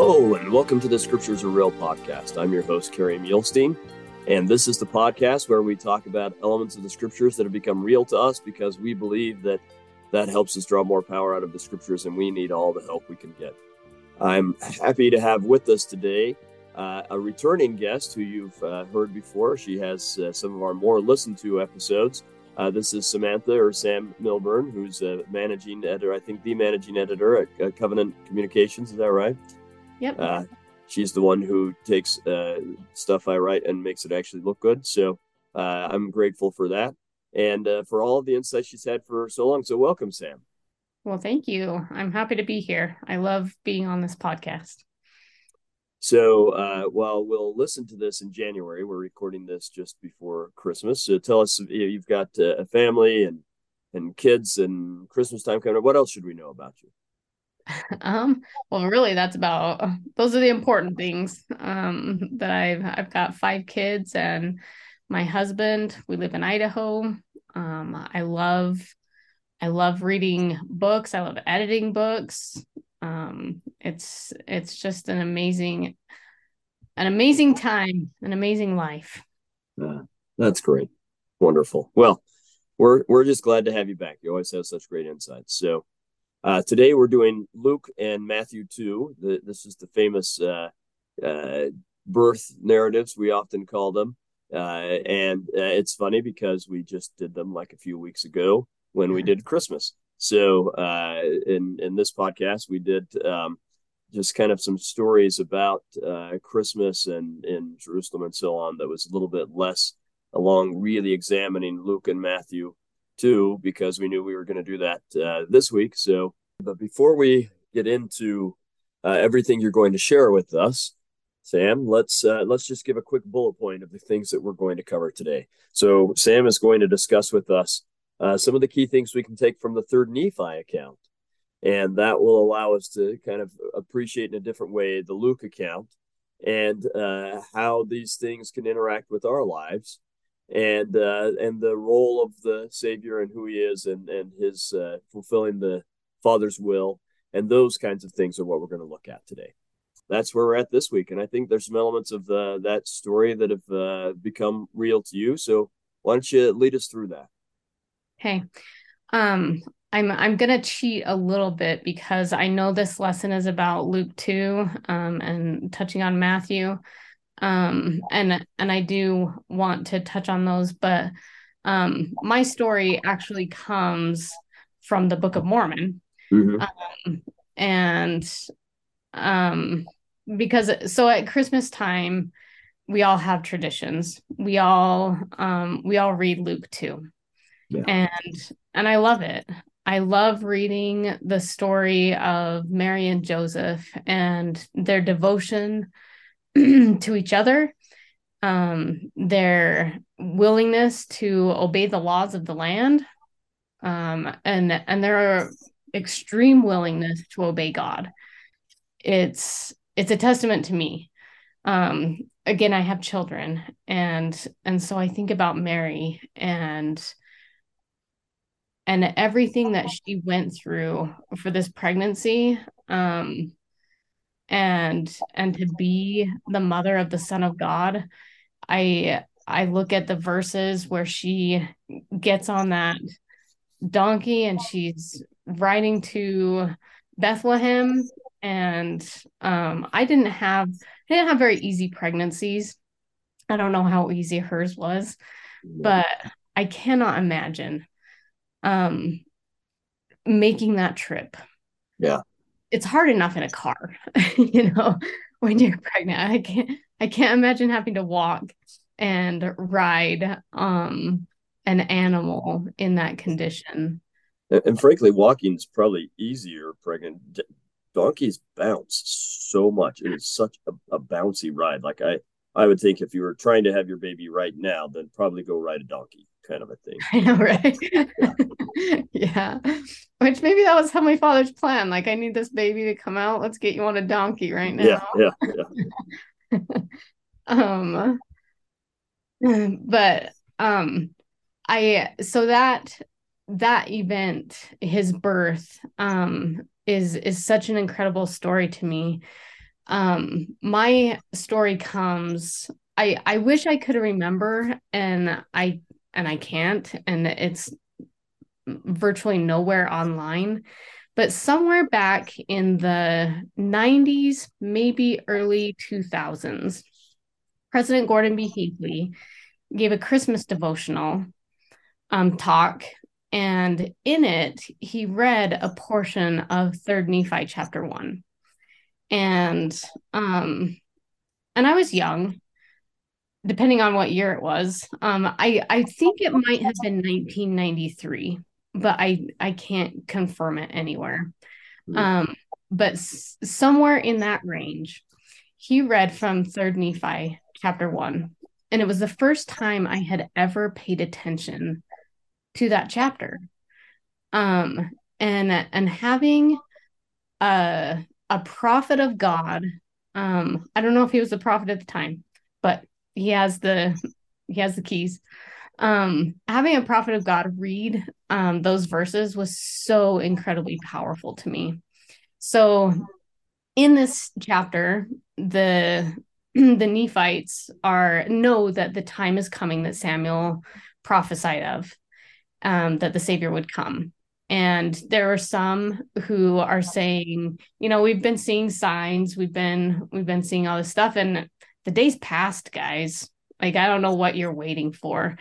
Hello, and welcome to the Scriptures Are Real podcast. I'm your host, Kerry Muhlestein, and this is the podcast where we talk about elements of the Scriptures that have become real to us because we believe that that helps us draw more power out of the Scriptures, and we need all the help we can get. I'm happy to have with us today uh, a returning guest who you've uh, heard before. She has uh, some of our more listened to episodes. Uh, this is Samantha or Sam Millburn, who's a managing editor, I think the managing editor at uh, Covenant Communications. Is that right? Yep. Uh, she's the one who takes uh, stuff I write and makes it actually look good. So uh, I'm grateful for that and uh, for all of the insights she's had for so long. So welcome, Sam. Well, thank you. I'm happy to be here. I love being on this podcast. So, uh, well, we'll listen to this in January. We're recording this just before Christmas. So, tell us you've got uh, a family and and kids and Christmas time coming up. What else should we know about you? um well really that's about those are the important things um that i've i've got five kids and my husband we live in idaho. Um i love i love reading books i love editing books. Um it's it's just an amazing an amazing time an amazing life. Uh, that's great. Wonderful. Well we're we're just glad to have you back. You always have such great insights. So uh, today we're doing Luke and Matthew 2. The, this is the famous uh, uh, birth narratives, we often call them. Uh, and uh, it's funny because we just did them like a few weeks ago when we did Christmas. So uh, in, in this podcast, we did um, just kind of some stories about Christmas and in Jerusalem and so on that was a little bit less along really examining Luke and Matthew too, because we knew we were going to do that uh, this week. So, but before we get into uh, everything you're going to share with us, Sam, let's uh, let's just give a quick bullet point of the things that we're going to cover today. So, Sam is going to discuss with us uh, some of the key things we can take from the third Nephi account, and that will allow us to kind of appreciate in a different way the Luke account and uh, how these things can interact with our lives and uh, and the role of the Savior and who He is, and and His uh, fulfilling the Father's will, and those kinds of things are what we're going to look at today. That's where we're at this week, and I think there's some elements of uh, that story that have uh, become real to you. So why don't you lead us through that? Okay, um, I'm I'm gonna cheat a little bit because I know this lesson is about Luke two, um, and touching on Matthew um and and i do want to touch on those but um my story actually comes from the book of mormon mm-hmm. um, and um because so at christmas time we all have traditions we all um we all read luke 2 yeah. and and i love it i love reading the story of mary and joseph and their devotion to each other, um, their willingness to obey the laws of the land, um, and and their extreme willingness to obey God. It's it's a testament to me. Um, again, I have children, and and so I think about Mary and and everything that she went through for this pregnancy um and and to be the mother of the son of god i i look at the verses where she gets on that donkey and she's riding to bethlehem. And um i didn't have I didn't have very easy pregnancies. I don't know how easy hers was but i cannot imagine um making that trip. Yeah it's hard enough in a car, you know, when you're pregnant. I can't I can't imagine having to walk and ride um an animal in that condition. And, and frankly, walking is probably easier pregnant. Donkeys bounce so much. It is such a, a bouncy ride. Like I I would think if you were trying to have your baby right now, then probably go ride a donkey kind of a thing. I know, right? Yeah. yeah. Which maybe that was Heavenly Father's plan. Like, I need this baby to come out. Let's get you on a donkey right now. Yeah, yeah, yeah. um, but um, I so that that event, his birth, um, is is such an incredible story to me. um, my story comes. I I wish I could remember, and I and I can't, and it's virtually nowhere online. But somewhere back in the 90s, maybe early 2000s, President Gordon B. Hinckley gave a Christmas devotional um, talk. And in it, he read a portion of Third Nephi chapter one. And um, and I was young, depending on what year it was. Um, I I think it might have been 1993, but I I can't confirm it anywhere. Hmm. Um, but s- somewhere in that range, he read from Third Nephi chapter one, and it was the first time I had ever paid attention to that chapter. Um, and and having a a prophet of God. Um, I don't know if he was a prophet at the time, but he has the he has the keys. Um, having a prophet of God read um, those verses was so incredibly powerful to me. So, in this chapter, the the Nephites are know that the time is coming that Samuel prophesied of, um, that the Savior would come. And there are some who are saying, you know, we've been seeing signs, we've been we've been seeing all this stuff, and the days passed, guys. Like I don't know what you're waiting for.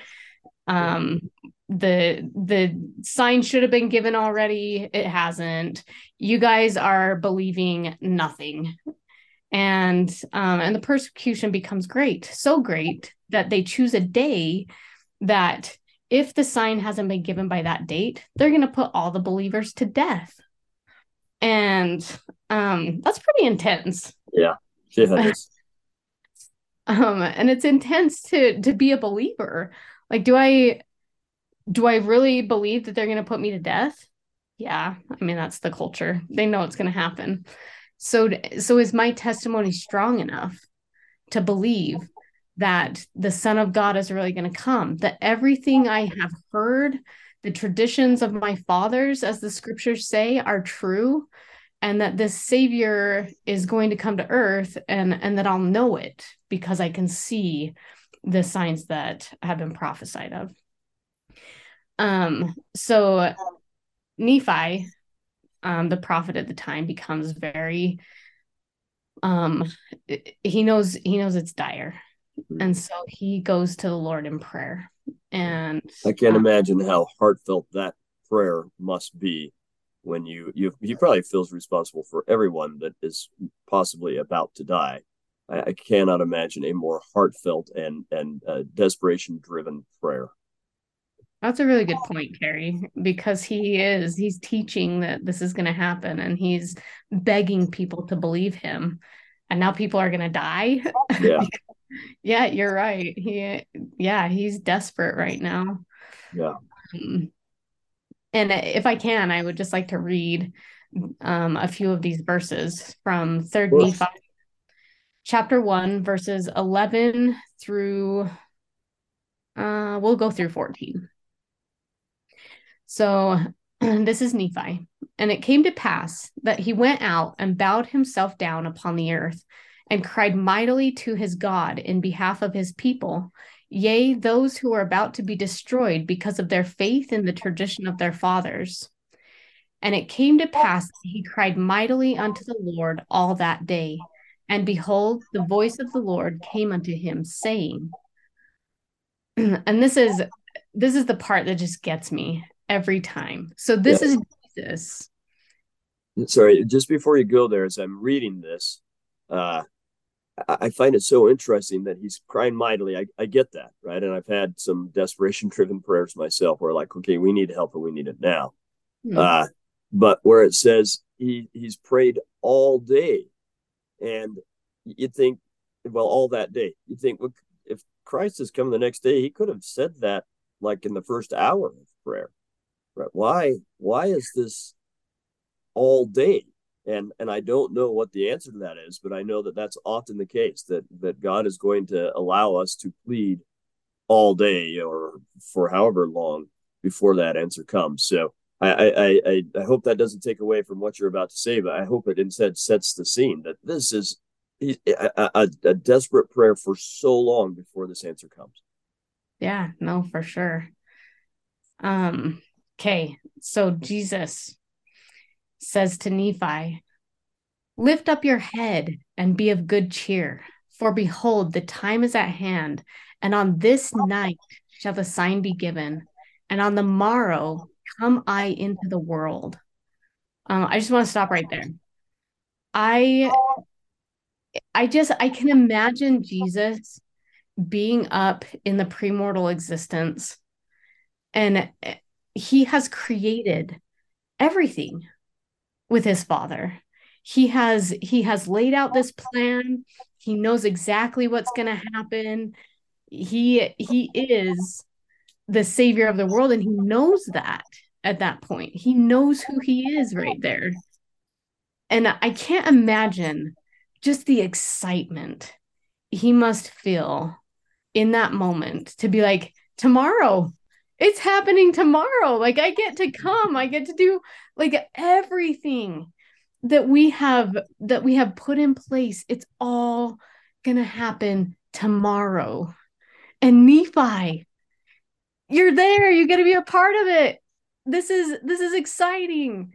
Um, the the sign should have been given already. It hasn't. You guys are believing nothing and um, and the persecution becomes great so great that they choose a day that if the sign hasn't been given by that date they're going to put all the believers to death and um, that's pretty intense yeah yeah um and it's intense to to be a believer. Like do i do i really believe that they're going to put me to death? Yeah i mean that's the culture. They know it's going to happen. So, so is my testimony strong enough to believe that the Son of God is really going to come? That everything I have heard, the traditions of my fathers, as the scriptures say, are true, and that this Savior is going to come to earth, and and that I'll know it because I can see the signs that have been prophesied of. Um. So Nephi um, the prophet at the time becomes very um he knows he knows it's dire mm-hmm. and so he goes to the lord in prayer and i can't um, imagine how heartfelt that prayer must be when you you he probably feels responsible for everyone that is possibly about to die i, I cannot imagine a more heartfelt and and uh, desperation driven prayer that's a really good point, Kerry, because he is, he's teaching that this is going to happen and he's begging people to believe him. And now people are going to die. Yeah. yeah, you're right. He, yeah, he's desperate right now. Yeah. Um, and if I can, I would just like to read um, a few of these verses from Third Nephi, chapter one, verses eleven through. Uh, we'll go through fourteen. So this is Nephi. And it came to pass that he went out and bowed himself down upon the earth and cried mightily to his God in behalf of his people, yea, those who were about to be destroyed because of their faith in the tradition of their fathers. And it came to pass that he cried mightily unto the Lord all that day. And behold, the voice of the Lord came unto him, saying, and this is this is the part that just gets me every time. So this yeah. is Jesus. Sorry, just before you go there, as I'm reading this, uh, I find it so interesting that he's crying mightily. I, I get that, right? And I've had some desperation driven prayers myself where, like, okay, we need help and we need it now. Hmm. Uh, but where it says he he's prayed all day, and you'd think, well, all that day, you'd think, well, if Christ has come the next day, he could have said that like in the first hour of prayer right why why is this all day and and i don't know what the answer to that is but i know that that's often the case that that god is going to allow us to plead all day or for however long before that answer comes so I, I i i hope that doesn't take away from what you're about to say but i hope it instead sets the scene that this is a, a, a desperate prayer for so long before this answer comes. Yeah, no, for sure. Um, okay, so Jesus says to Nephi, Lift up your head and be of good cheer, for behold, the time is at hand, and on this night shall the sign be given, and on the morrow come I into the world. Um, I just want to stop right there. I I just I can imagine Jesus being up in the premortal existence and he has created everything with his father. He has he has laid out this plan. He knows exactly what's going to happen. He he is the savior of the world and he knows that at that point. He knows who he is right there. And i can't imagine just the excitement he must feel in that moment to be like tomorrow it's happening tomorrow. Like i get to come. I get to do like everything that we have that we have put in place. It's all going to happen tomorrow. And nephi you're there. You got to be a part of it. This is this is exciting.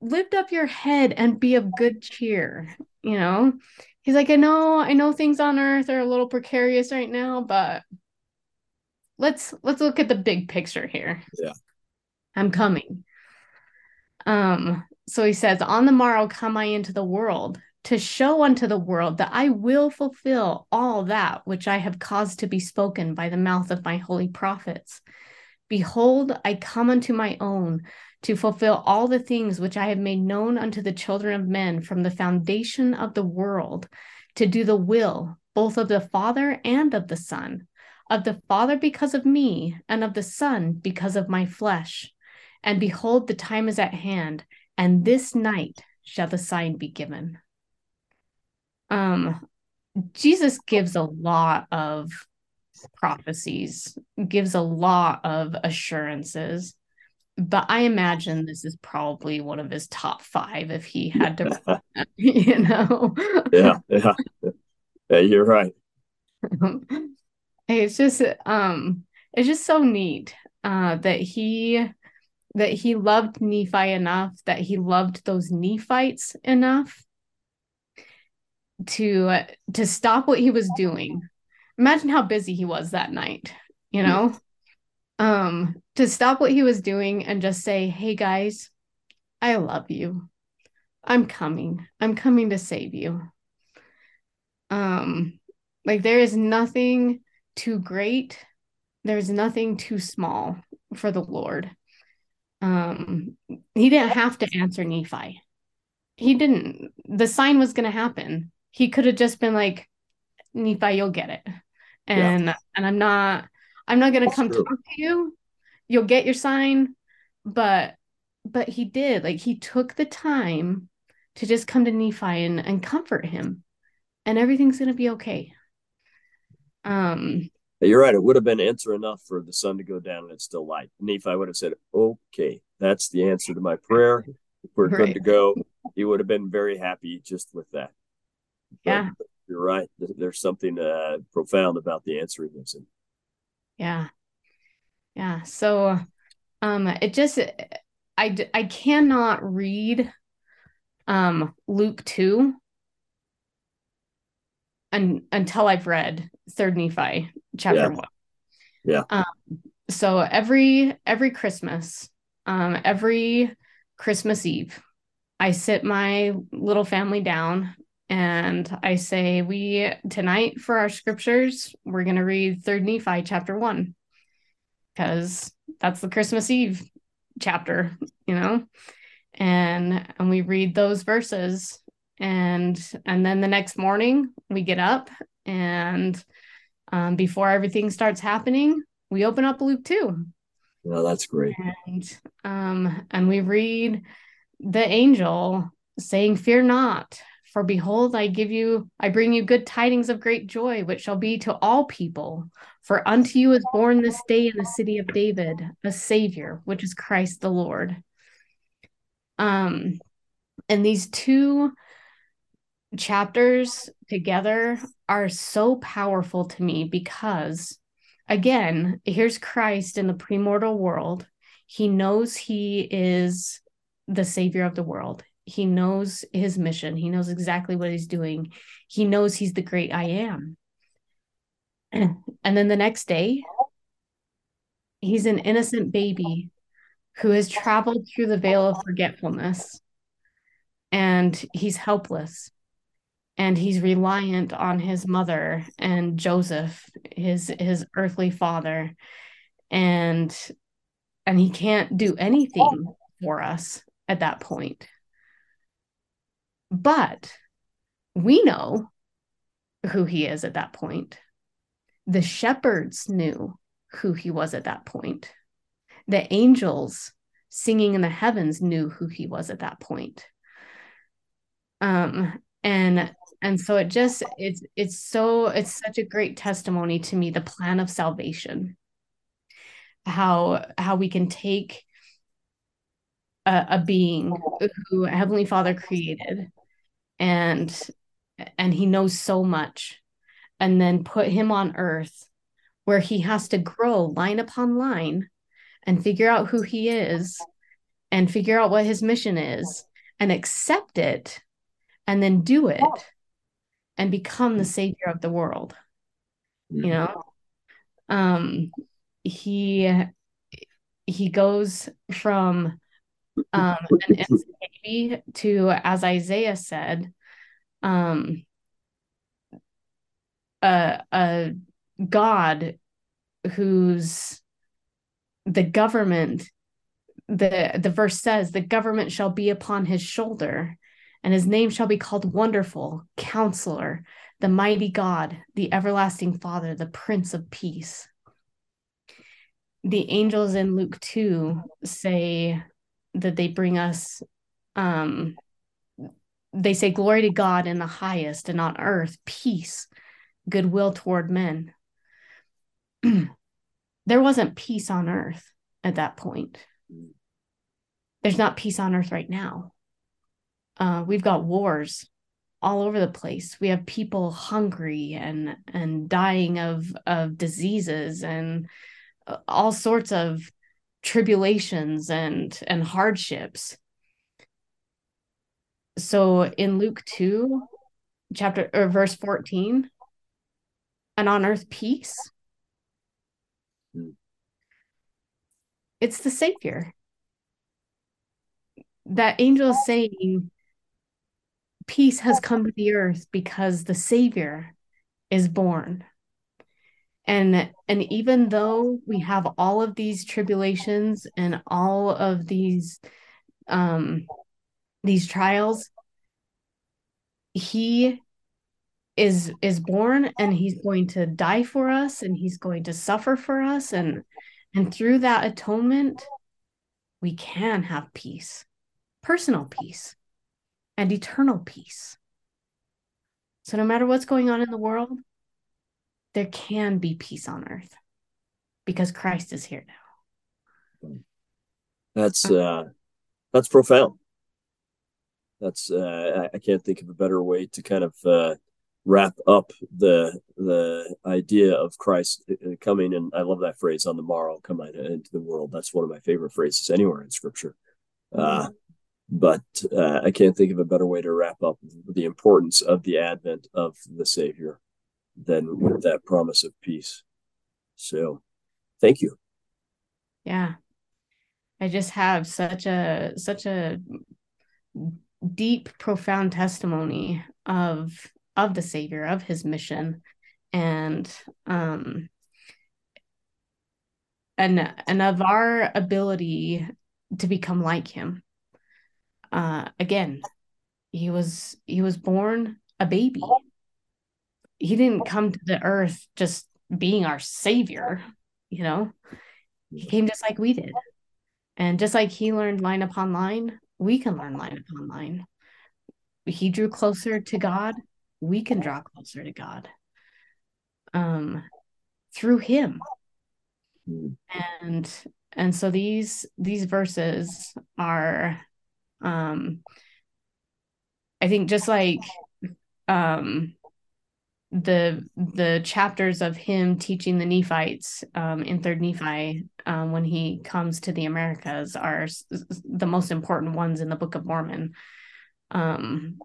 Lift up your head and be of good cheer you know? He's like i know i know things on earth are a little precarious right now but let's let's look at the big picture here. Yeah. I'm coming. Um so he says, On the morrow come I into the world to show unto the world that I will fulfill all that which I have caused to be spoken by the mouth of my holy prophets. Behold, I come unto my own to fulfill all the things which I have made known unto the children of men from the foundation of the world, to do the will both of the Father and of the Son, of the Father because of me, and of the Son because of my flesh. And behold, the time is at hand and this night shall the sign be given. Um, Jesus gives a lot of prophecies, gives a lot of assurances, but I imagine this is probably one of his top five if he had to, you know. yeah, yeah, yeah, you're right. it's just, um, it's just so neat uh, that he that he loved Nephi enough, that he loved those Nephites enough to to stop what he was doing. Imagine how busy he was that night, you know? Um to stop what he was doing and just say, "Hey guys, I love you. I'm coming. I'm coming to save you." Um like there is nothing too great. There's nothing too small for the Lord. Um he didn't have to answer nephi. He didn't the sign was going to happen. He could have just been like nephi you'll get it. And yeah. and i'm not i'm not going to come true. talk to you. You'll get your sign. But but he did. Like he took the time to just come to nephi and, and comfort him. And everything's going to be okay um, You're right. It would have been answer enough for the sun to go down and it's still light. Nephi would have said, okay, that's the answer to my prayer. We're right. good to go. He would have been very happy just with that. Yeah. But you're right. There's something uh, profound about the answer he gives him. Yeah. Yeah. So um, it just, I, I cannot read um, Luke 2 un, until I've read Third Nephi chapter yeah. one. Yeah. Um, so every every Christmas, um, every Christmas Eve, I sit my little family down and I say, "We tonight for our scriptures, we're going to read Third Nephi chapter one, because that's the Christmas Eve chapter, you know." And and we read those verses and and then the next morning we get up and um, before everything starts happening, we open up Luke 2. Well, that's great. And um, and we read the angel saying, Fear not, for behold, I give you, I bring you good tidings of great joy, which shall be to all people. For unto you is born this day in the city of David a Savior, which is Christ the Lord. Um, and these two chapters together are so powerful to me because again here's christ in the premortal world. He knows he is the savior of the world. He knows his mission. He knows exactly what he's doing. He knows he's the great i am. And then the next day he's an innocent baby who has traveled through the veil of forgetfulness and he's helpless and he's reliant on his mother and Joseph his his earthly father. And and he can't do anything for us at that point. But we know who he is at that point. The shepherds knew who he was at that point. The angels singing in the heavens knew who he was at that point. Um and and so it just it's it's so it's such a great testimony to me the plan of salvation. How how we can take a, a being who heavenly father created and and he knows so much and then put him on earth where he has to grow line upon line and figure out who he is and figure out what his mission is and accept it and then do it and become the savior of the world you know? Um he he goes from um an innocent baby to as isaiah said um a a god who's the government the the verse says the government shall be upon his shoulder and his name shall be called wonderful counselor the mighty god the everlasting father the prince of peace. The angels in luke 2 say that they bring us um they say glory to god in the highest and on earth peace goodwill toward men. There wasn't peace on earth at that point. There's not peace on earth right now uh, we've got wars all over the place. We have people hungry and and dying of of diseases and uh, all sorts of tribulations and and hardships. So in luke 2 chapter or verse 14 and on earth peace. It's the savior. That angel is saying peace has come to the earth because the savior is born. And and even though we have all of these tribulations and all of these um these trials he is is born and he's going to die for us and he's going to suffer for us. And and through that atonement we can have peace personal peace and eternal peace so no matter what's going on in the world there can be peace on earth because Christ is here now. That's uh, uh that's profound. That's uh, I can't think of a better way to kind of uh, wrap up the the idea of Christ uh, coming and I love that phrase on the morrow come into the world. That's one of my favorite phrases anywhere in Scripture. Uh, mm-hmm. But uh, I can't think of a better way to wrap up the importance of the advent of the Savior than with that promise of peace. So thank you. Yeah. I just have such a such a deep profound testimony of of the savior of his mission and um and and of our ability to become like him uh again he was he was born a baby he didn't come to the earth just being our savior, you know. He came just like we did. And just like he learned line upon line, we can learn line upon line. He drew closer to God, we can draw closer to God. Um through him. And and so these these verses are um I think just like um the the chapters of him teaching the Nephites um, in Third Nephi um, when he comes to the Americas are the most important ones in the Book of Mormon. Um,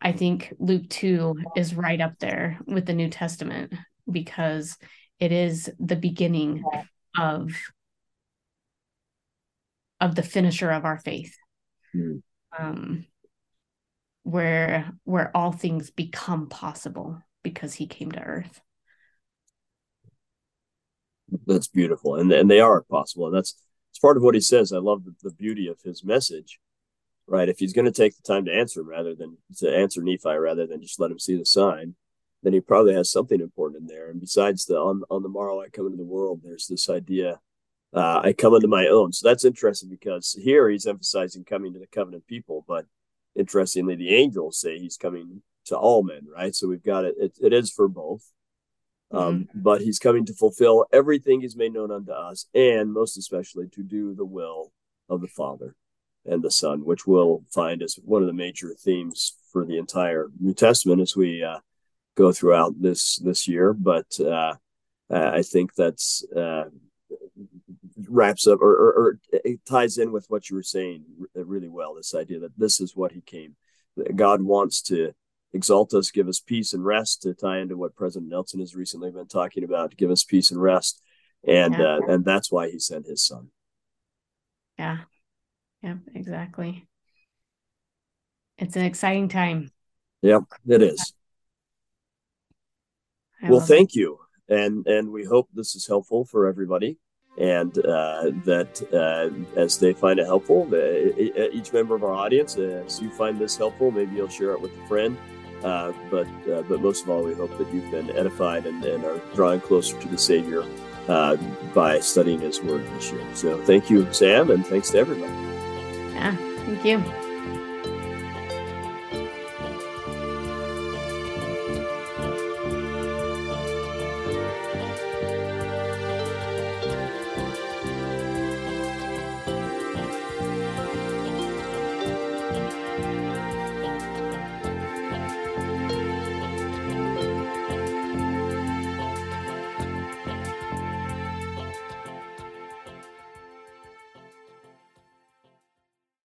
I think Luke two is right up there with the New Testament because it is the beginning of of the finisher of our faith. Mm. Um, where where all things become possible because he came to earth. That's beautiful. And and they are possible. And that's it's part of what he says. I love the, the beauty of his message. Right. If he's going to take the time to answer rather than to answer Nephi rather than just let him see the sign, then he probably has something important in there. And besides the on on the morrow I come into the world, there's this idea uh, I come into my own. So that's interesting because here he's emphasizing coming to the covenant people, but interestingly, the angels say he's coming to all men, right? So we've got it. It, it is for both. Um, mm-hmm. But he's coming to fulfill everything he's made known unto us, and most especially to do the will of the Father and the Son, which we'll find as one of the major themes for the entire New Testament as we uh, go throughout this this year. But uh, I think that's uh, wraps up or, or, or, it ties in with what you were saying really well. This idea that this is what He came. God wants to exalt us, give us peace and rest to tie into what President Nelson has recently been talking about, to give us peace and rest. And yeah. uh, and that's why he sent his son. Yeah. Yeah, exactly. It's an exciting time. Yeah, it is. I well, thank it. you. And and we hope this is helpful for everybody and uh, that uh, as they find it helpful, uh, each member of our audience, as you find this helpful, maybe you'll share it with a friend uh, but uh, but most of all, we hope that you've been edified and, and are drawing closer to the Savior uh, by studying His Word this year. So thank you, Sam, and thanks to everybody. Yeah, thank you.